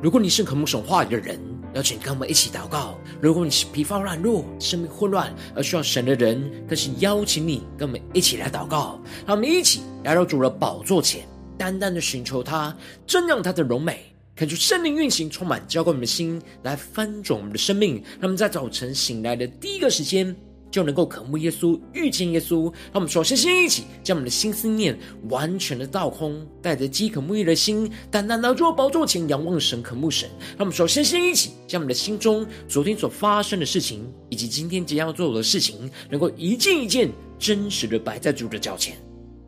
如果你是渴慕神话语的人，邀请跟我们一起祷告；如果你是疲乏软弱、生命混乱而需要神的人，更是邀请你跟我们一起来祷告。让我们一起来到主的宝座前，单单的寻求他，瞻仰他的荣美，恳求圣灵运行，充满浇灌我们的心，来翻转我们的生命。那么在早晨醒来的第一个时间，就能够渴慕耶稣，遇见耶稣。让我们首先先一起将我们的心思念完全的倒空，带着饥渴沐浴的心，单单拿住宝座前仰望神，渴慕神。让我们首先先一起将我们的心中昨天所发生的事情，以及今天即将要做的事情，能够一件一件真实的摆在主的脚前。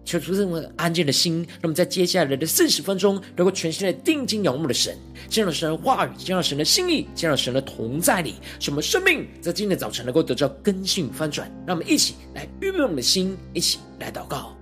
求出这份安静的心，那么在接下来的四十分钟，能够全心的定睛仰慕的神，见到神的话语，见到神的心意，见到神的同在里，什么生命在今天早晨能够得到更新翻转。让我们一起来预备我们的心，一起来祷告。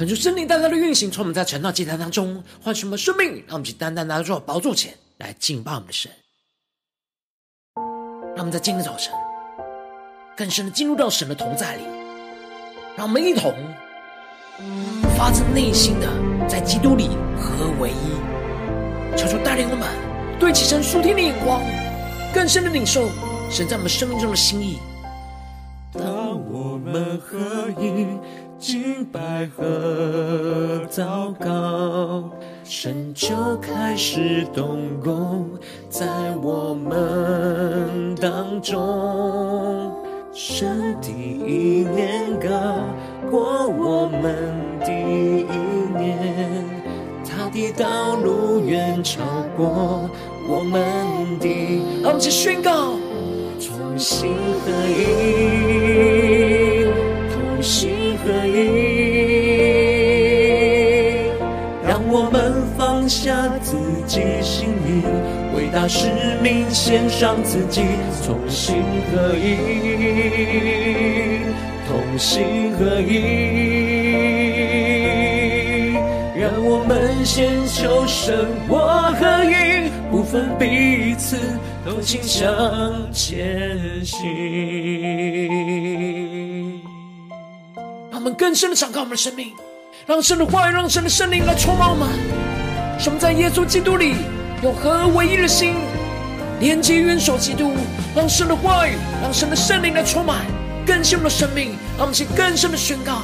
恳求圣灵单单的运行，从我们在晨祷祭坛当中唤醒我们生命，让我们去单单拿到宝座前来敬拜我们的神。让我们在今天早晨更深的进入到神的同在里，让我们一同发自内心的在基督里合为一。求主带领我们对齐神属天的眼光，更深的领受神在我们生命中的心意。当我们合一。敬拜和祷告，神就开始动工在我们当中。神的意念高过我们的意念，他的道路远超过我们的。让我们宣告，同心合一，合一，让我们放下自己心意，为大使命献上自己，同心合一，同心合一，让我们先求神我合一，不分彼此，同心向前行。我们更深的敞开我们的生命，让神的话语，让神的圣灵来充满我们，使我们在耶稣基督里有合而为一的心，连接元首基督，让神的话语，让神的圣灵来充满，更新我们的生命，让我们去更深的宣告。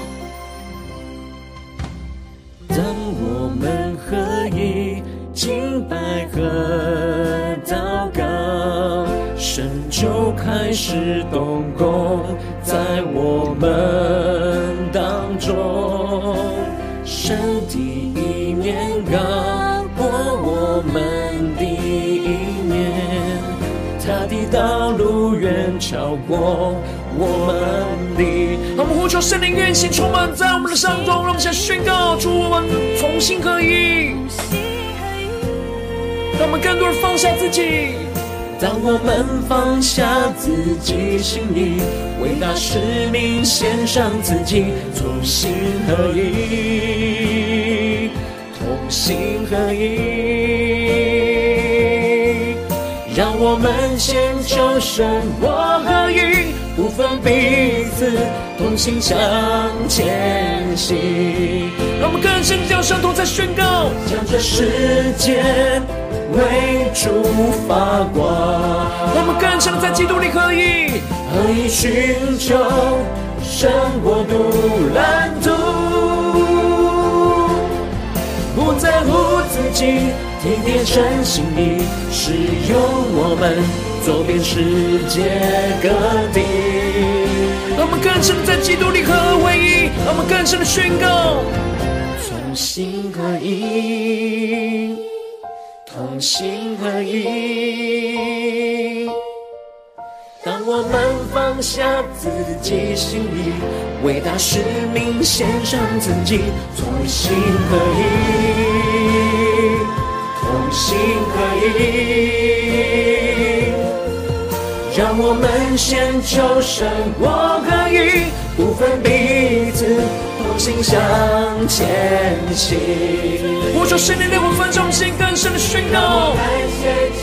当我们合一，敬拜和祷告，神就开始动工超过我们的。让我们呼求圣灵运行，充满在我们的当中，让我们先宣告出我们同心合一，让我们更多人放下自己。当我们放下自己心意，为那使命献上自己，同心合一，同心合一，我们先求神我合一，不分彼此，同心向前行。让我们更深地向同在宣告，将这世界为主发光。我们更深在基督里合一，合一寻求神国度蓝图，不在乎自己，天天诚心意，使用我们走遍世界各地。让我们更深在基督里合而为一，让我们更深地宣告。同心合一，同心合一。当我们放下自己心意，为大使命献上自己，同心合一，心合一。让我们先求神国合一，不分彼此。同心向前行。我说圣灵的部分，重心更深的宣告。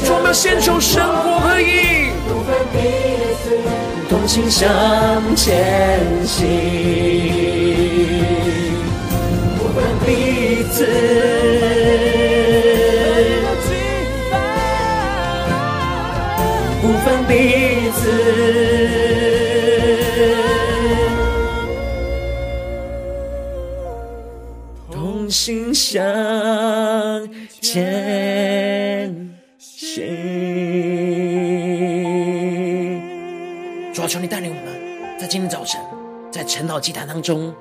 我们先求神国合一，不分彼此，同心向前行。不分彼此，向前行。主啊，求你带领我们，在今天早晨，在晨祷祭坛当中，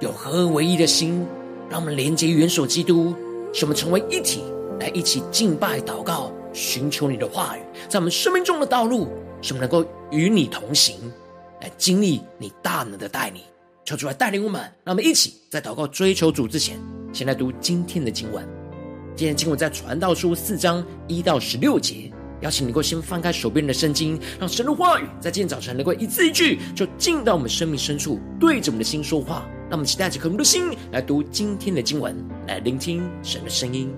有合而为一的心，让我们连接元首基督，使我们成为一体，来一起敬拜、祷告、寻求你的话语，在我们生命中的道路，使我们能够与你同行，来经历你大能的带领。求主来带领我们，让我们一起在祷告追求主之前，先来读今天的经文。今天经文在传道书四章一到十六节。邀请你能够先翻开手边的圣经，让神的话语在今天早晨能够一字一句，就进到我们生命深处，对着我们的心说话。让我们期待着渴慕的心来读今天的经文，来聆听神的声音。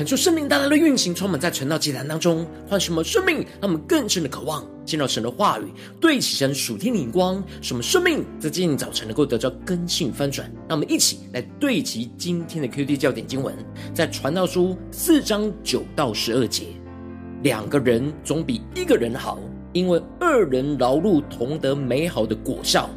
恳求圣灵大大的运行，充满在传道祭坛当中，唤醒我们生命，让我们更深的渴望见到神的话语，对齐神属天的眼光，使我们生命在今天早晨能够得到更新翻转。让我们一起来对齐今天的 QD 教点经文，在传道书四章九到十二节：两个人总比一个人好，因为二人劳碌同得美好的果效。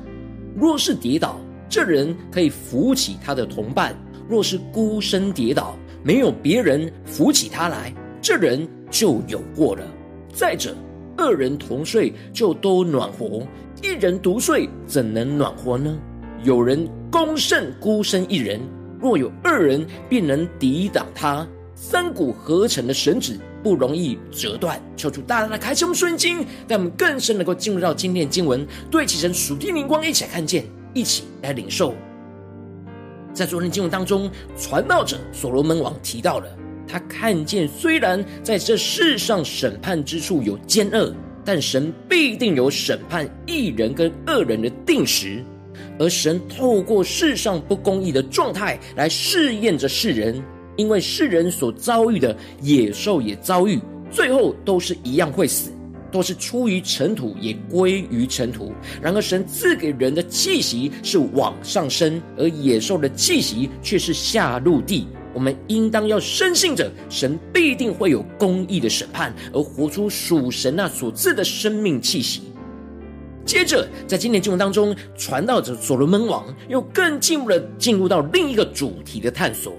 若是跌倒，这人可以扶起他的同伴；若是孤身跌倒，没有别人扶起他来，这人就有过了。再者，二人同睡就都暖和，一人独睡怎能暖和呢？有人攻胜孤身一人，若有二人，便能抵挡他。三股合成的绳子不容易折断。求主大大的开启我们顺经，让我们更深能够进入到今天的经文，对齐神属天灵光，一起来看见，一起来领受。在昨天经文当中，传道者所罗门王提到了，他看见虽然在这世上审判之处有奸恶，但神必定有审判义人跟恶人的定时，而神透过世上不公义的状态来试验着世人，因为世人所遭遇的野兽也遭遇，最后都是一样会死。都是出于尘土，也归于尘土。然而，神赐给人的气息是往上升，而野兽的气息却是下入地。我们应当要深信着，神必定会有公义的审判，而活出属神那所赐的生命气息。接着，在今天经文当中，传道者所罗门王又更进一步的进入到另一个主题的探索，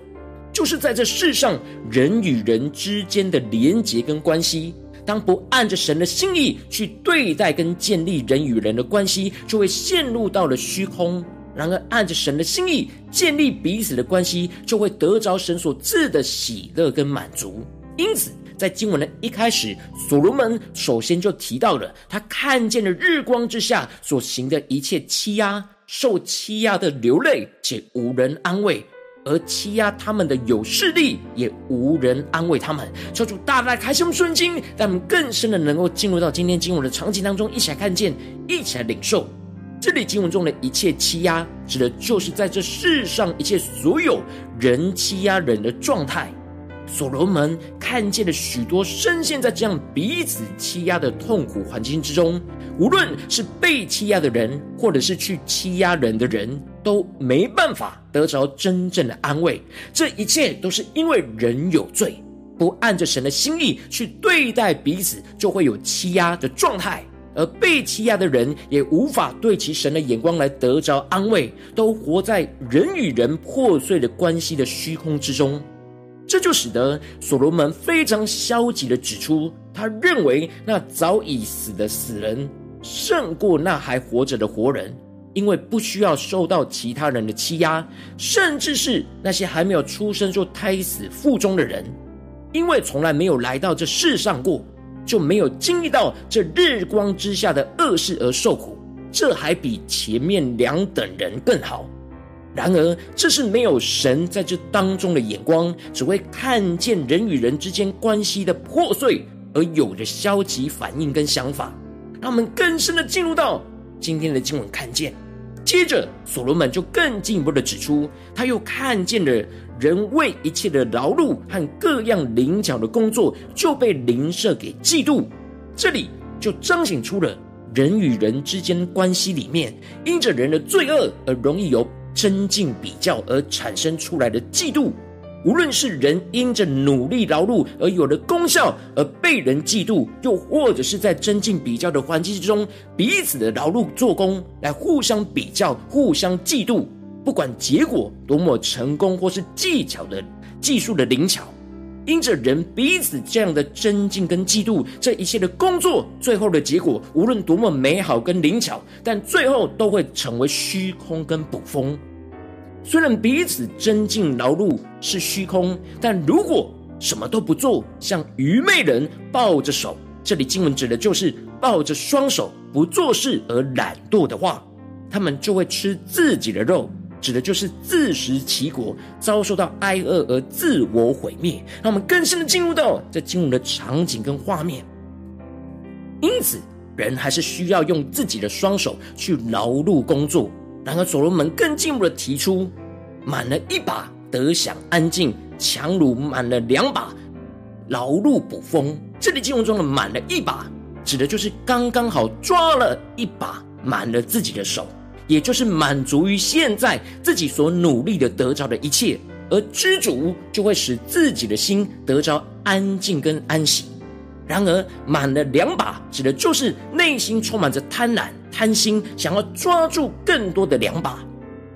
就是在这世上人与人之间的连结跟关系。当不按着神的心意去对待跟建立人与人的关系，就会陷入到了虚空；然而按着神的心意建立彼此的关系，就会得着神所赐的喜乐跟满足。因此，在经文的一开始，所罗门首先就提到了他看见了日光之下所行的一切欺压，受欺压的流泪，且无人安慰。而欺压他们的有势力，也无人安慰他们。求主大大开心顺经，让我们更深的能够进入到今天经文的场景当中，一起来看见，一起来领受。这里经文中的一切欺压，指的就是在这世上一切所有人欺压人的状态。所罗门看见了许多深陷在这样彼此欺压的痛苦环境之中，无论是被欺压的人，或者是去欺压人的人。都没办法得着真正的安慰，这一切都是因为人有罪，不按着神的心意去对待彼此，就会有欺压的状态，而被欺压的人也无法对其神的眼光来得着安慰，都活在人与人破碎的关系的虚空之中。这就使得所罗门非常消极地指出，他认为那早已死的死人胜过那还活着的活人。因为不需要受到其他人的欺压，甚至是那些还没有出生就胎死腹中的人，因为从来没有来到这世上过，就没有经历到这日光之下的恶事而受苦，这还比前面两等人更好。然而，这是没有神在这当中的眼光，只会看见人与人之间关系的破碎而有着消极反应跟想法，让我们更深的进入到今天的经文，看见。接着，所罗门就更进一步的指出，他又看见了人为一切的劳碌和各样灵巧的工作，就被灵舍给嫉妒。这里就彰显出了人与人之间关系里面，因着人的罪恶而容易有增进比较而产生出来的嫉妒。无论是人因着努力劳碌而有了功效而被人嫉妒，又或者是在增进比较的环境之中，彼此的劳碌做工来互相比较、互相嫉妒，不管结果多么成功或是技巧的技术的灵巧，因着人彼此这样的争竞跟嫉妒，这一切的工作最后的结果，无论多么美好跟灵巧，但最后都会成为虚空跟捕风。虽然彼此争竞劳碌是虚空，但如果什么都不做，像愚昧人抱着手，这里经文指的就是抱着双手不做事而懒惰的话，他们就会吃自己的肉，指的就是自食其果，遭受到挨饿而自我毁灭。让我们更深的进入到这经文的场景跟画面。因此，人还是需要用自己的双手去劳碌工作。然而，所罗门更进一步的提出，满了一把得享安静，强如满了两把劳碌捕风。这里经文中的满了一把，指的就是刚刚好抓了一把，满了自己的手，也就是满足于现在自己所努力的得着的一切，而知足就会使自己的心得着安静跟安息。然而满了两把，指的就是内心充满着贪婪、贪心，想要抓住更多的两把，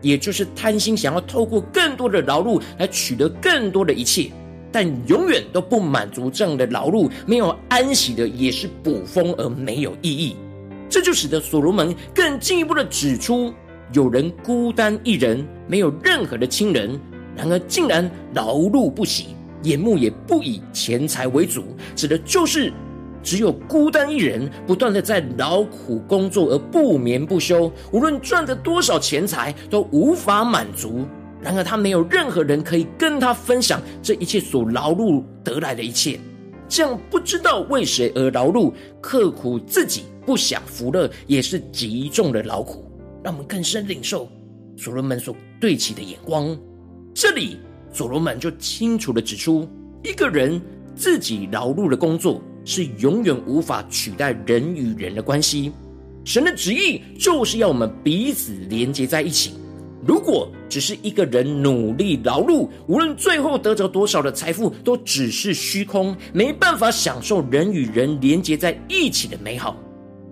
也就是贪心想要透过更多的劳碌来取得更多的一切。但永远都不满足这样的劳碌，没有安息的也是捕风而没有意义。这就使得所罗门更进一步的指出，有人孤单一人，没有任何的亲人，然而竟然劳碌不息，眼目也不以钱财为主，指的就是只有孤单一人，不断的在劳苦工作而不眠不休，无论赚得多少钱财，都无法满足。然而，他没有任何人可以跟他分享这一切所劳碌得来的一切，这样不知道为谁而劳碌、刻苦自己不享福乐，也是极重的劳苦。让我们更深领受所罗门所对齐的眼光。这里，所罗门就清楚地指出，一个人自己劳碌的工作是永远无法取代人与人的关系。神的旨意就是要我们彼此连接在一起。如果只是一个人努力劳碌，无论最后得着多少的财富，都只是虚空，没办法享受人与人连接在一起的美好。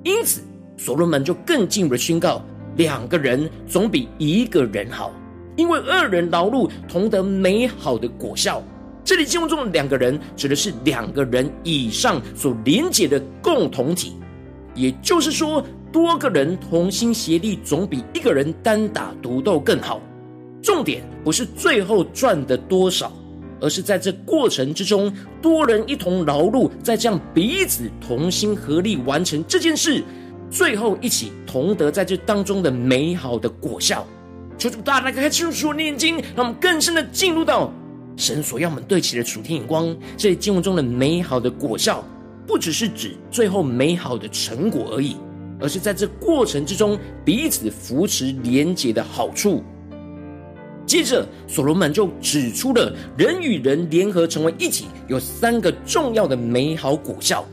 因此，所罗门就更进一步的宣告：两个人总比一个人好，因为二人劳碌同得美好的果效。这里经文中的两个人，指的是两个人以上所连结的共同体，也就是说。多个人同心协力，总比一个人单打独斗更好。重点不是最后赚的多少，而是在这过程之中，多人一同劳碌，在这样彼此同心合力完成这件事，最后一起同得在这当中的美好的果效。求主大大开启我们的眼睛，让我们更深的进入到神所要我们对齐的属天眼光。这经文中的美好的果效，不只是指最后美好的成果而已。而是在这过程之中彼此扶持连结的好处。接着，所罗门就指出了人与人联合成为一体有三个重要的美好果效。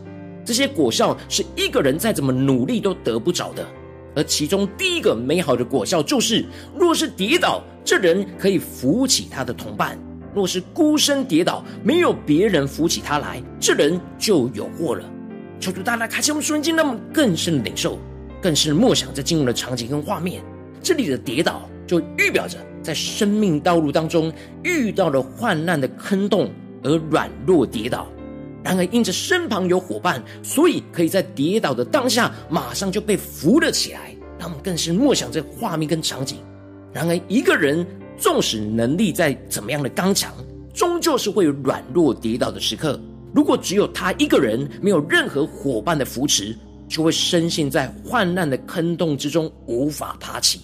这些果效是一个人再怎么努力都得不着的。而其中第一个美好的果效就是，若是跌倒，这人可以扶起他的同伴；若是孤身跌倒，没有别人扶起他来，这人就有祸了。求主大大开启我们瞬间，那么，更深的领受，更深默想这进入的场景跟画面。这里的跌倒，就预表着在生命道路当中遇到了患难的坑洞而软弱跌倒。然而因着身旁有伙伴，所以可以在跌倒的当下马上就被扶了起来。他们更是默想这画面跟场景。然而一个人纵使能力再怎么样的刚强，终究是会有软弱跌倒的时刻。如果只有他一个人，没有任何伙伴的扶持，就会深陷在患难的坑洞之中，无法爬起。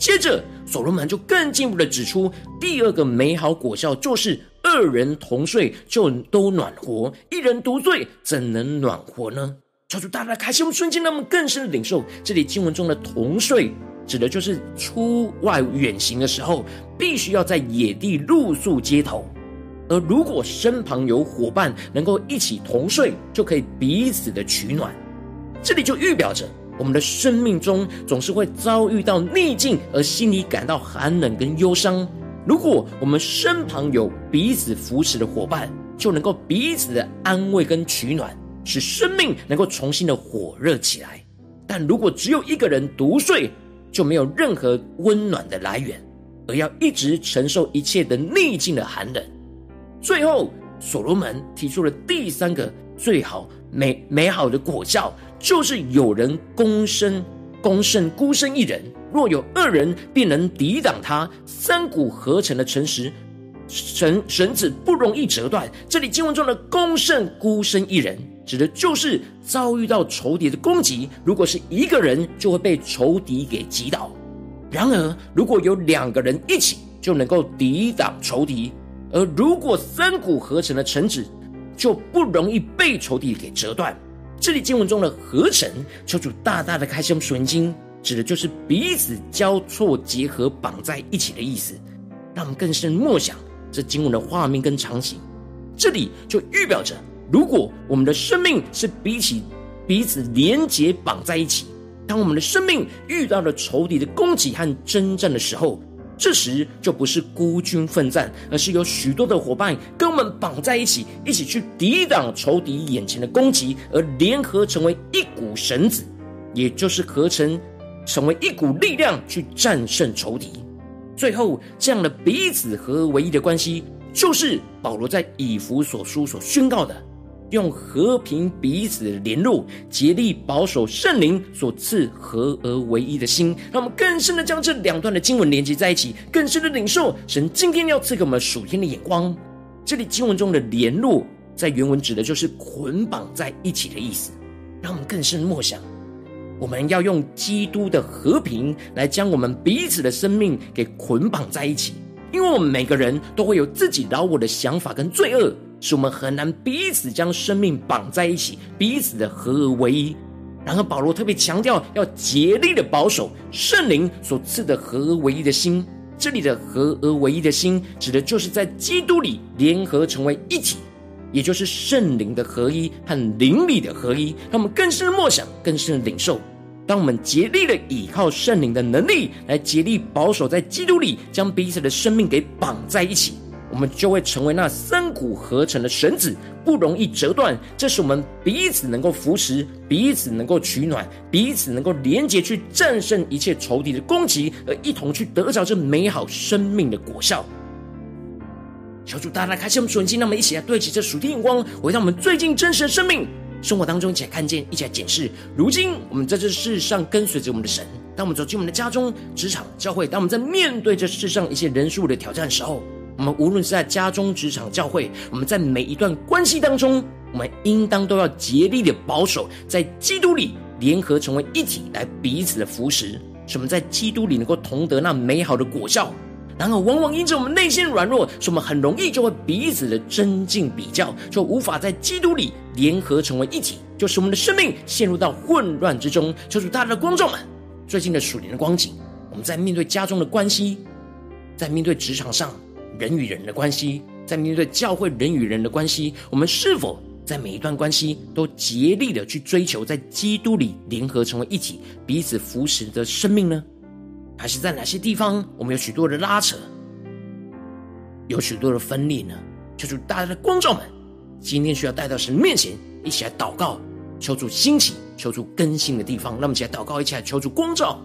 接着，所罗门就更进一步的指出，第二个美好果效就是二人同睡就都暖和，一人独睡怎能暖和呢？求主大大开心我们瞬间，让我们更深的领受这里经文中的同睡，指的就是出外远行的时候，必须要在野地露宿街头。而如果身旁有伙伴能够一起同睡，就可以彼此的取暖。这里就预表着我们的生命中总是会遭遇到逆境，而心里感到寒冷跟忧伤。如果我们身旁有彼此扶持的伙伴，就能够彼此的安慰跟取暖，使生命能够重新的火热起来。但如果只有一个人独睡，就没有任何温暖的来源，而要一直承受一切的逆境的寒冷。最后，所罗门提出了第三个最好美美好的果效，就是有人攻身攻胜孤身一人，若有二人，便能抵挡他。三股合成的城池，绳绳子不容易折断。这里经文中的攻胜孤身一人，指的就是遭遇到仇敌的攻击，如果是一个人，就会被仇敌给击倒；然而，如果有两个人一起，就能够抵挡仇敌。而如果三股合成的绳子，就不容易被仇敌给折断。这里经文中的合成，求主大大的开启属灵眼睛，指的就是彼此交错结合绑在一起的意思。让我们更深默想这经文的画面跟场景，这里就预表着，如果我们的生命是彼此彼此连结绑在一起，当我们的生命遇到了仇敌的攻击和征战的时候，这时就不是孤军奋战，而是有许多的伙伴跟我们绑在一起，一起去抵挡仇敌眼前的攻击，而联合成为一股绳子，也就是合成成为一股力量去战胜仇敌。最后，这样的彼此合而为一的关系，就是保罗在以弗所书所宣告的：用和平彼此的联络，竭力保守圣灵所赐合而为一的心。让我们更深的将这两段的经文连接在一起，更深的领受神今天要赐给我们属天的眼光。这里经文中的联络，在原文指的就是捆绑在一起的意思。让我们更深默想。我们要用基督的和平来将我们彼此的生命给捆绑在一起，因为我们每个人都会有自己老我的想法跟罪恶，使我们很难彼此将生命绑在一起，彼此的合而为一。然而保罗特别强调要竭力的保守圣灵所赐的合而为一的心，这里的合而为一的心，指的就是在基督里联合成为一体。也就是圣灵的合一和灵里的合一，让我们更深的默想，更深的领受。当我们竭力的倚靠圣灵的能力，来竭力保守在基督里，将彼此的生命给绑在一起，我们就会成为那三股合成的绳子，不容易折断。这是我们彼此能够扶持，彼此能够取暖，彼此能够连结，去战胜一切仇敌的攻击，而一同去得着这美好生命的果效。求主大大开启我们属灵，让我们一起来对齐这属天眼光，回到我们最近真实的生命生活当中，一起来看见，一起来检视。如今我们在这世上跟随着我们的神，当我们走进我们的家中、职场、教会，当我们在面对这世上一些人数的挑战的时候，我们无论是在家中、职场、教会，我们在每一段关系当中，我们应当都要竭力的保守在基督里联合成为一体，来彼此的扶持，使我们在基督里能够同得那美好的果效。然而，往往因着我们内心软弱，所以我们很容易就会彼此的争竞比较，就无法在基督里联合成为一体，就使我们的生命陷入到混乱之中。求主大家的观众们，最近的属灵的光景，我们在面对家中的关系，在面对职场上人与人的关系，在面对教会人与人的关系，我们是否在每一段关系都竭力的去追求在基督里联合成为一体，彼此扶持的生命呢？还是在哪些地方，我们有许多的拉扯，有许多的分裂呢？求主大家的光照们，今天需要带到神面前，一起来祷告，求主兴起，求主更新的地方。让我们一起来祷告，一起来求主光照。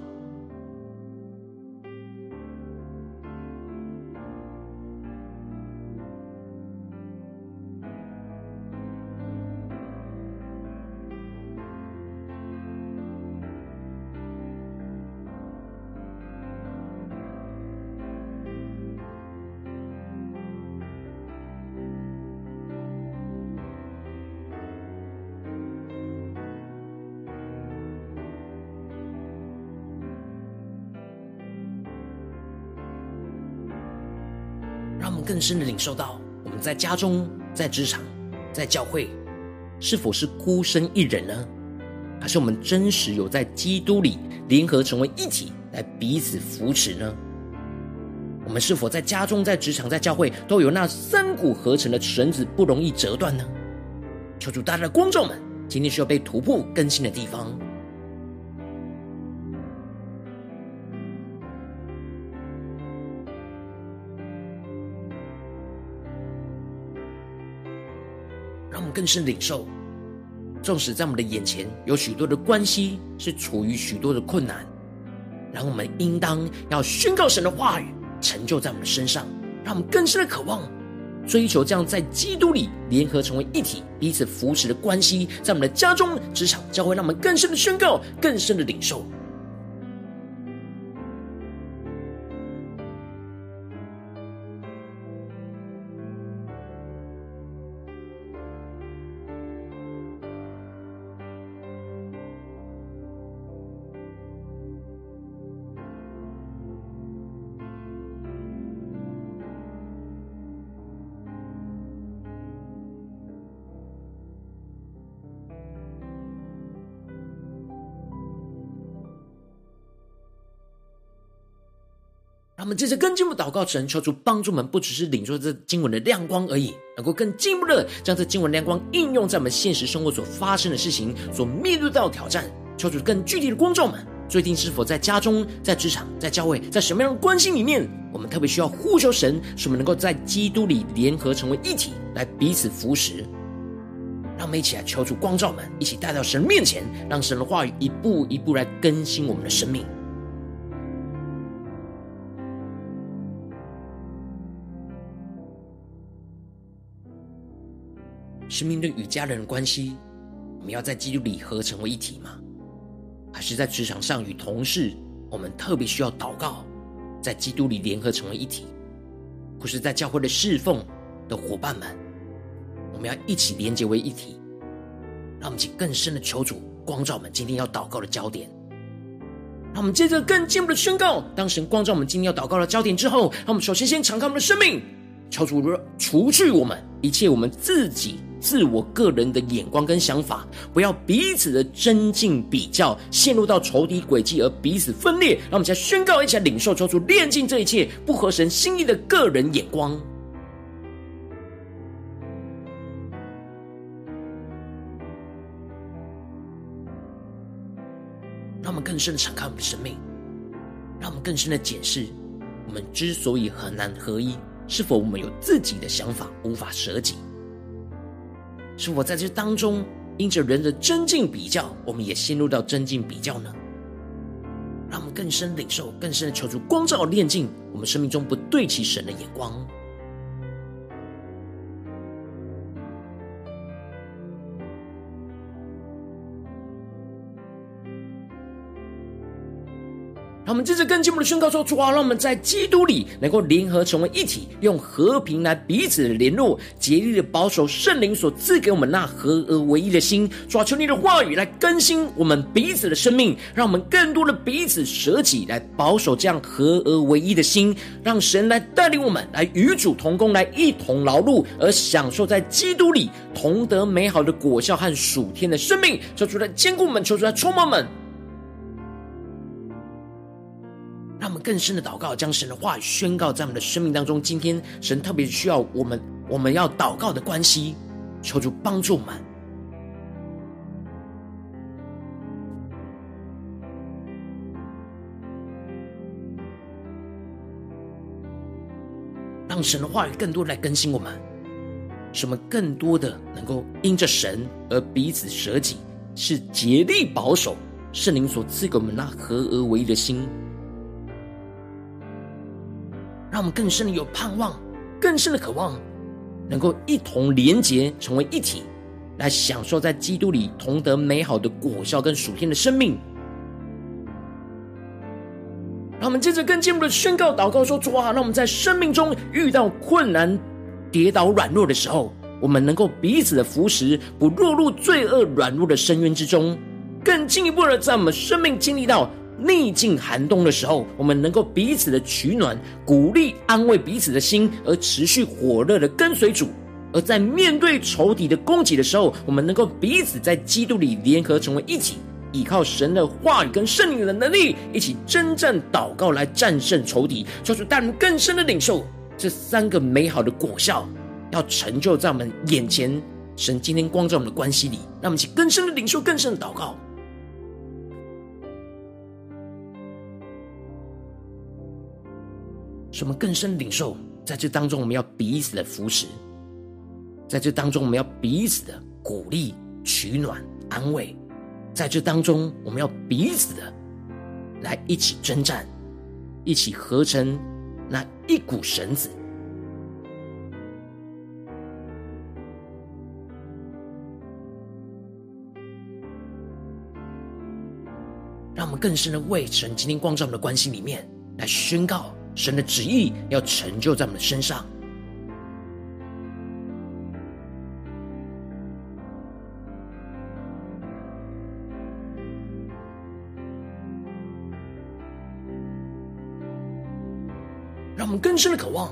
深的领受到，我们在家中、在职场、在教会，是否是孤身一人呢？还是我们真实有在基督里联合成为一体，来彼此扶持呢？我们是否在家中、在职场、在教会，都有那三股合成的绳子，不容易折断呢？求主大大的光照们，今天需要被突破更新的地方。更是领受，纵使在我们的眼前有许多的关系是处于许多的困难，然后我们应当要宣告神的话语成就在我们的身上，让我们更深的渴望追求这样在基督里联合成为一体、彼此扶持的关系，在我们的家中、职场、教会，让我们更深的宣告、更深的领受。们接着更进一步祷告，神求主帮助我们，不只是领受这经文的亮光而已，能够更进一步的将这经文亮光应用在我们现实生活所发生的事情、所面对到的挑战。求主更具体的光照们，最近是否在家中、在职场、在教会，在什么样的关系里面，我们特别需要呼求神，使我们能够在基督里联合成为一体，来彼此扶持。让我们一起来求主光照们，一起带到神面前，让神的话语一步一步来更新我们的生命。是面对与家人的关系，我们要在基督里合成为一体吗？还是在职场上与同事，我们特别需要祷告，在基督里联合成为一体？或是在教会的侍奉的伙伴们，我们要一起连结为一体？让我们请更深的求主光照我们今天要祷告的焦点。让我们接着更进一步的宣告：当神光照我们今天要祷告的焦点之后，让我们首先先敞开我们的生命，求主除去我们一切我们自己。自我个人的眼光跟想法，不要彼此的争竞比较，陷入到仇敌诡计而彼此分裂。让我们再宣告，一起来领受，求主炼净这一切不合神心意的个人眼光。让我们更深的敞开我们的生命，让我们更深的检视，我们之所以很难合一，是否我们有自己的想法，无法舍己？是否在这当中，因着人的真境比较，我们也陷入到真境比较呢？让我们更深领受，更深的求助光照炼净我们生命中不对齐神的眼光。我们接着更进一步的宣告说：主啊，让我们在基督里能够联合成为一体，用和平来彼此联络，竭力的保守圣灵所赐给我们那合而为一的心。主啊，求你的话语来更新我们彼此的生命，让我们更多的彼此舍己，来保守这样合而为一的心，让神来带领我们，来与主同工，来一同劳碌，而享受在基督里同得美好的果效和属天的生命。求主来坚固我们，求主来充满我们。更深的祷告，将神的话语宣告在我们的生命当中。今天神特别需要我们，我们要祷告的关系，求主帮助我们，让神的话语更多来更新我们，使我们更多的能够因着神而彼此舍己，是竭力保守圣灵所赐给我们那合而为一的心。让我们更深的有盼望，更深的渴望，能够一同连结成为一体，来享受在基督里同得美好的果效跟属天的生命。让我们接着更进一步的宣告祷告说：主啊，让我们在生命中遇到困难、跌倒、软弱的时候，我们能够彼此的扶持，不落入罪恶软弱的深渊之中，更进一步的在我们生命经历到。逆境寒冬的时候，我们能够彼此的取暖、鼓励、安慰彼此的心，而持续火热的跟随主；而在面对仇敌的攻击的时候，我们能够彼此在基督里联合成为一体，依靠神的话语跟圣灵的能力，一起征战祷告来战胜仇敌，求主带领更深的领受这三个美好的果效，要成就在我们眼前。神今天光照我们的关系里，让我们一起更深的领受、更深的祷告。使我们更深领受，在这当中，我们要彼此的扶持；在这当中，我们要彼此的鼓励、取暖、安慰；在这当中，我们要彼此的来一起征战，一起合成那一股绳子，让我们更深的为神今天光照我们的关系里面来宣告。神的旨意要成就在我们的身上，让我们更深的渴望。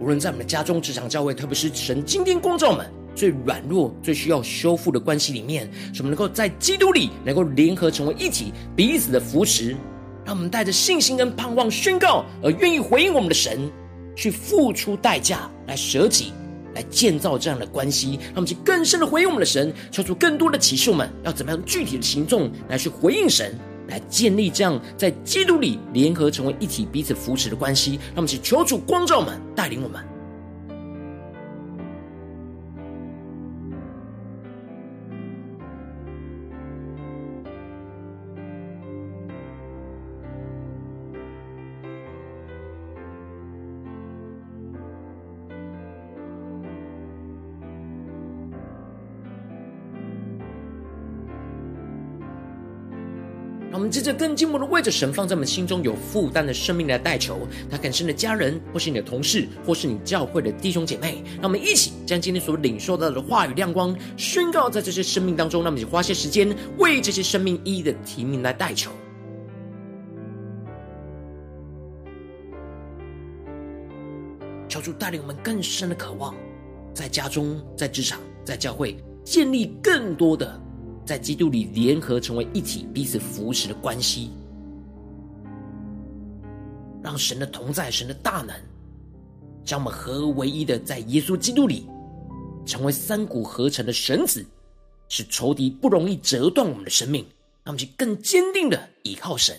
无论在我们的家中、职场、教会，特别是神今天光照我们最软弱、最需要修复的关系里面，使我们能够在基督里能够联合成为一体，彼此的扶持。让我们带着信心跟盼望宣告，而愿意回应我们的神，去付出代价来舍己，来建造这样的关系。让我们去更深的回应我们的神，求出更多的启示，我们要怎么样具体的行动来去回应神，来建立这样在基督里联合成为一体、彼此扶持的关系。让我们去求主光照我们，带领我们。接着更进一步的为着神放在我们心中有负担的生命来代求，他更深的家人，或是你的同事，或是你教会的弟兄姐妹，让我们一起将今天所领受到的话语亮光宣告在这些生命当中。让我们一起花些时间为这些生命一一的提名来代求，求主带领我们更深的渴望，在家中、在职场、在教会建立更多的。在基督里联合成为一体，彼此扶持的关系，让神的同在、神的大能，将我们合而为一的，在耶稣基督里成为三股合成的绳子，使仇敌不容易折断我们的生命，让我们去更坚定的倚靠神。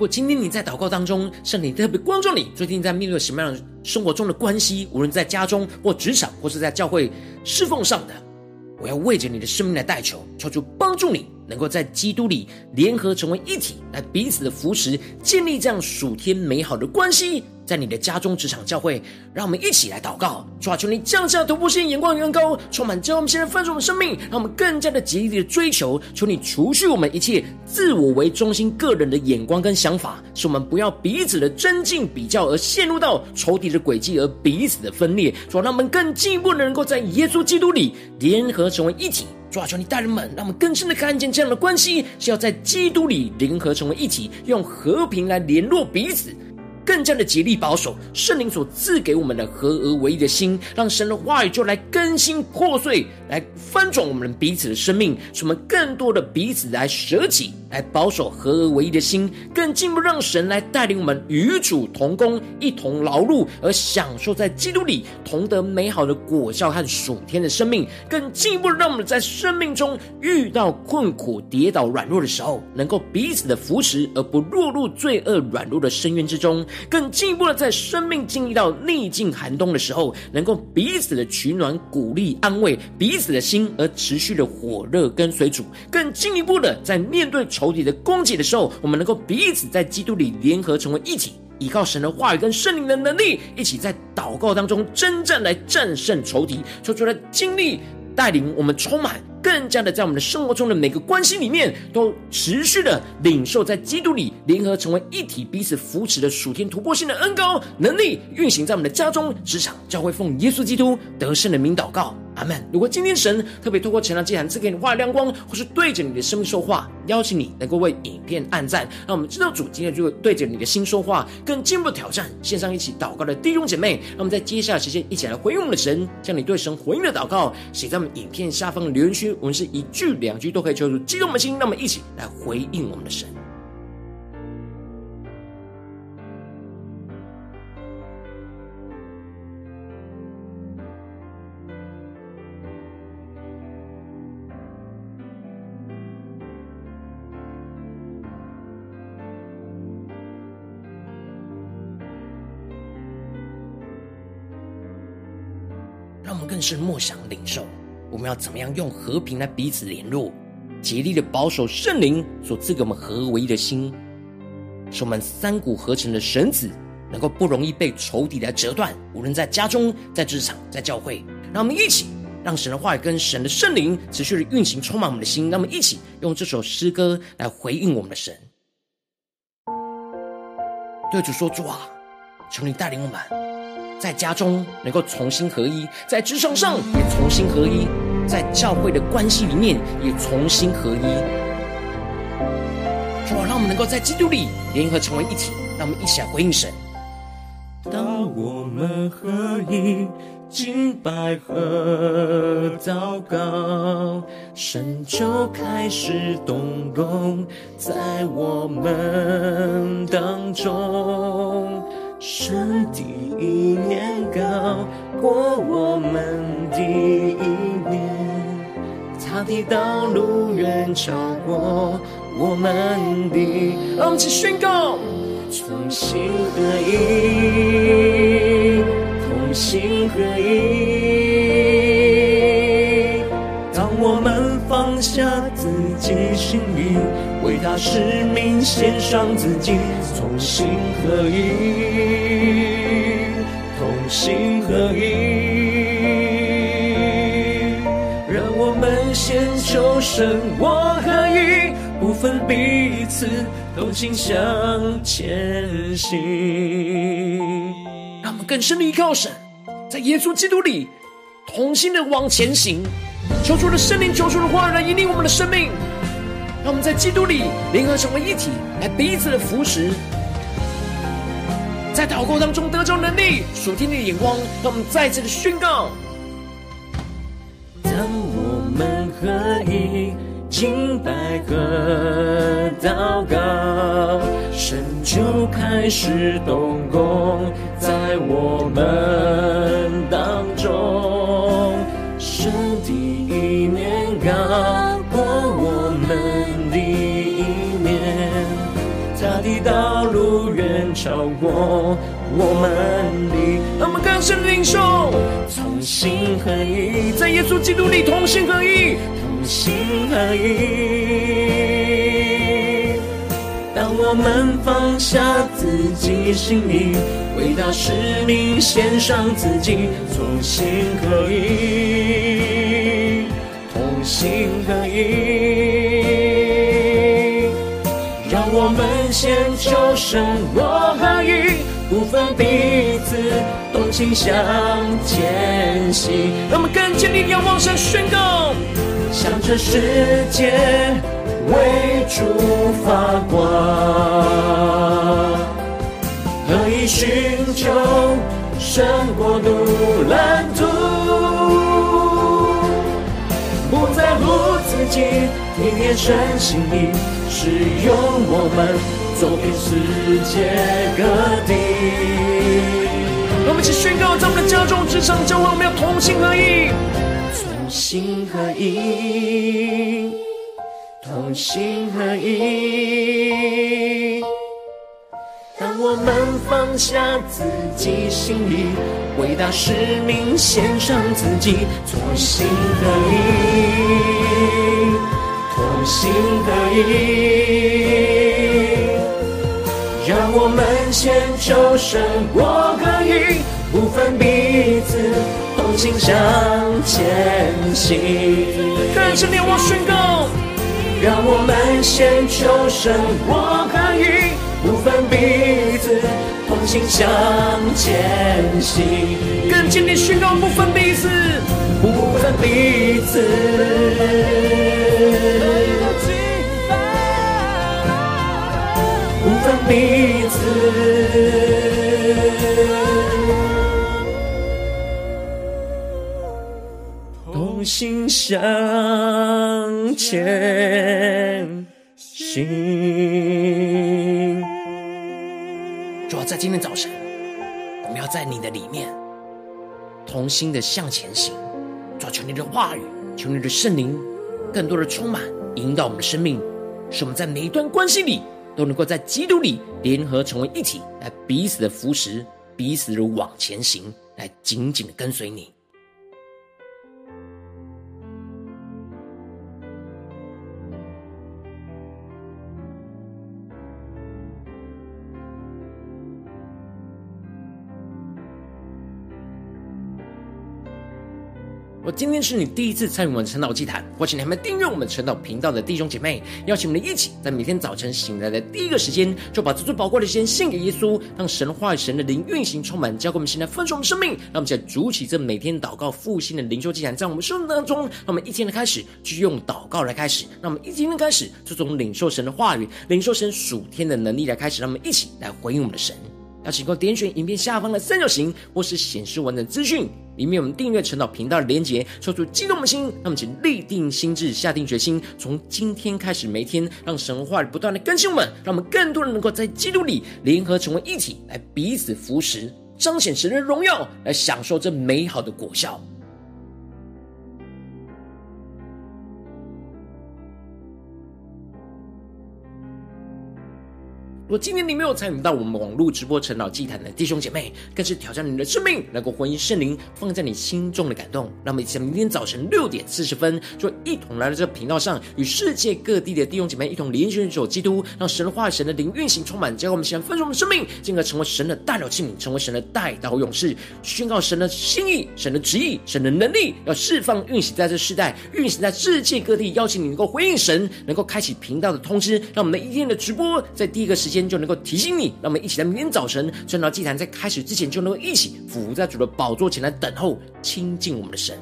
如果今天你在祷告当中，圣灵特别光照你，最近在面对什么样的生活中的关系，无论在家中或职场，或是在教会侍奉上的，我要为着你的生命来代求，求主帮助你，能够在基督里联合成为一体，来彼此的扶持，建立这样属天美好的关系。在你的家中、职场、教会，让我们一起来祷告，主啊，求你降下突破性眼光远高，充满着我们现在丰盛的生命，让我们更加的竭力的追求。求你除去我们一切自我为中心、个人的眼光跟想法，使我们不要彼此的争竞比较，而陷入到仇敌的诡计，而彼此的分裂。主啊，让我们更进一步的能够在耶稣基督里联合成为一体。主啊，求你大人们，让我们更深的看见这样的关系是要在基督里联合成为一体，用和平来联络彼此。更加的竭力保守圣灵所赐给我们的合而为一的心，让神的话语就来更新破碎，来翻转我们彼此的生命，使我们更多的彼此来舍己，来保守合而为一的心，更进一步让神来带领我们与主同工，一同劳碌，而享受在基督里同得美好的果效和属天的生命，更进一步让我们在生命中遇到困苦、跌倒、软弱的时候，能够彼此的扶持，而不落入罪恶软弱的深渊之中。更进一步的，在生命经历到逆境寒冬的时候，能够彼此的取暖、鼓励、安慰彼此的心，而持续的火热跟随主。更进一步的，在面对仇敌的攻击的时候，我们能够彼此在基督里联合成为一体，依靠神的话语跟圣灵的能力，一起在祷告当中征战来战胜仇敌，说出来经历带领我们充满。更加的，在我们的生活中的每个关系里面，都持续的领受在基督里联合成为一体、彼此扶持的属天突破性的恩膏能力，运行在我们的家中、职场、教会，奉耶稣基督得胜的名祷告。阿门。如果今天神特别透过晨祷祭坛赐给你话语亮光，或是对着你的生命说话，邀请你能够为影片按赞，让我们知道主今天就会对着你的心说话，更进一步挑战线上一起祷告的弟兄姐妹。让我们在接下来时间一起来回应我们的神，将你对神回应的祷告写在我们影片下方的留言区，我们是一句两句都可以求主激动我们的心，让我们一起来回应我们的神。让我们更是默想领受，我们要怎么样用和平来彼此联络，竭力的保守圣灵所赐给我们合为一的心，使我们三股合成的绳子能够不容易被仇敌来折断，无论在家中、在职场、在教会。让我们一起让神的话语跟神的圣灵持续的运行，充满我们的心。让我们一起用这首诗歌来回应我们的神。对主说：“主啊，求你带领我们，在家中能够重新合一，在职场上也重新合一，在教会的关系里面也重新合一。主啊，让我们能够在基督里联合成为一体。让我们一起来回应神。当我们合一。”敬拜和祷告，神就开始动工在我们当中。神第一年高过我们的一年，他的道路远超过我们的。让我们一起宣告，同心合一。同心合一，当我们放下自己心意，为他使命献上自己，同心合一，同心合一，让我们先求神我合一，不分彼此，同心向前行。让我们更深的依靠神，在耶稣基督里同心的往前行，求主的圣灵，求主的话语来引领我们的生命。让我们在基督里联合成为一体，来彼此的扶持，在祷告当中得着能力，属天的眼光。让我们再次的宣告：当我们合一。敬拜和祷告，神就开始动工在我们当中。神的意念高超过我们的。让我们更深领受，同心合一，在耶稣基督里同心合一。同心合一，当我们放下自己心意，为他使命献上自己，同心合一，同心合一，们先求神我合一，不分彼此，同心向前行。让我们更坚定仰望神，宣告。向这世界为主发光，何以寻求神国度蓝图，不在乎自己，体贴神心意，使用我们走遍世界各地。让我们一起宣告，在我们的家中、职场、教会，我们要同心合一。同心合一，同心合一。当我们放下自己心意，伟大使命献上自己，同心合一，同心合一。让我们先求神我可以，不分彼此。同心向前行，更深的我宣告，让我们先求神我可以，不分彼此，同心向前行。更坚定宣告，不分彼此，不分彼此，彼此。同心向前行。主要在今天早晨，我们要在你的里面同心的向前行。主要求你的话语，求你的圣灵，更多的充满引导我们的生命，使我们在每一段关系里都能够在基督里联合成为一体，来彼此的扶持，彼此的往前行，来紧紧的跟随你。我今天是你第一次参与我们晨祷祭坛，或请你还没订阅我们晨祷频道的弟兄姐妹，邀请我们一起在每天早晨醒来的第一个时间，就把这最宝贵的时间献给耶稣，让神话语、神的灵运行充满，交给我们现在丰盛的生命。让我们在主起这每天祷告复兴的灵修祭坛，在我们生命当中，让我们一天的开始就用祷告来开始，让我们一天的开始就从领受神的话语、领受神属天的能力来开始，让我们一起来回应我们的神。要请够点选影片下方的三角形，或是显示完整资讯，里面我们订阅陈祷频道的连结，抽出激动的心，那么请立定心智，下定决心，从今天开始，每天让神话不断的更新我们，让我们更多人能够在基督里联合成为一体，来彼此扶持，彰显神的荣耀，来享受这美好的果效。如果今天你没有参与到我们网络直播晨祷祭坛的弟兄姐妹，更是挑战你的生命，能够回应圣灵放在你心中的感动。那么，在明天早晨六点四十分，就一同来到这个频道上，与世界各地的弟兄姐妹一同连接主基督，让神的话、神的灵运行充满，将我们现在丰盛的生。命，进而成为神的代祷器皿，成为神的代祷勇士，宣告神的心意、神的旨意、神的能力，要释放运行在这世代，运行在世界各地。邀请你能够回应神，能够开启频道的通知，让我们的一天的直播在第一个时间。就能够提醒你，让我们一起在明天早晨圣道祭坛在开始之前，就能够一起伏在主的宝座前来等候亲近我们的神。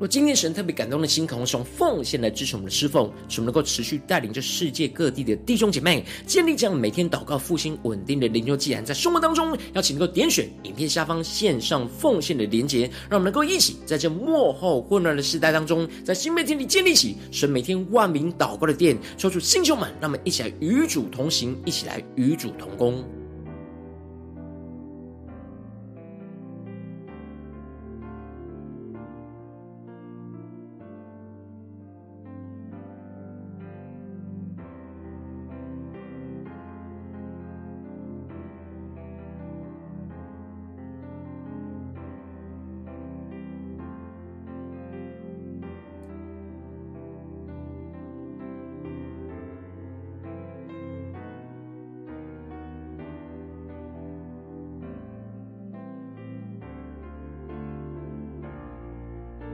若今天神特别感动的心，渴望用奉献来支持我们的侍奉，使我们能够持续带领着世界各地的弟兄姐妹，建立这样每天祷告复兴稳定的灵修祭坛，在生活当中，邀请能够点选影片下方线上奉献的连结，让我们能够一起在这末后混乱的时代当中，在新媒体里建立起神每天万名祷告的殿，抽出星球们，让我们一起来与主同行，一起来与主同工。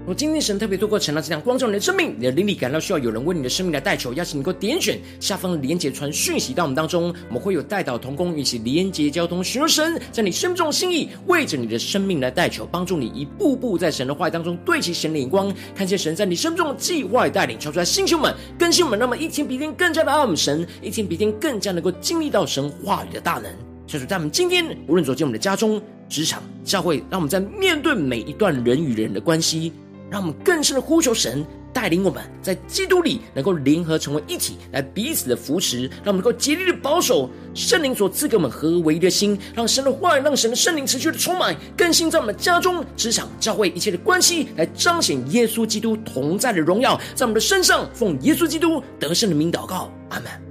我今天神特别透过晨祷这样光照你的生命，你的灵里感到需要有人为你的生命来代求，邀请你能够点选下方的连结传讯息到我们当中，我们会有代祷同工，一起连结交通，寻求神在你生命中的心意，为着你的生命来代求，帮助你一步步在神的话语当中对齐神的眼光，看见神在你生命中的计划带领，敲出来星球们更新我们，那么一天比一天更加的爱我们神，一天比一天更加能够经历到神话语的大能。所以说，在我们今天无论走进我们的家中、职场、教会，让我们在面对每一段人与人的关系。让我们更深的呼求神带领我们，在基督里能够联合成为一体，来彼此的扶持，让我们能够竭力的保守圣灵所赐给我们合为一的心，让神的话语，让神的圣灵持续的充满更新在我们家中、职场、教会一切的关系，来彰显耶稣基督同在的荣耀，在我们的身上，奉耶稣基督得胜的名祷告，阿门。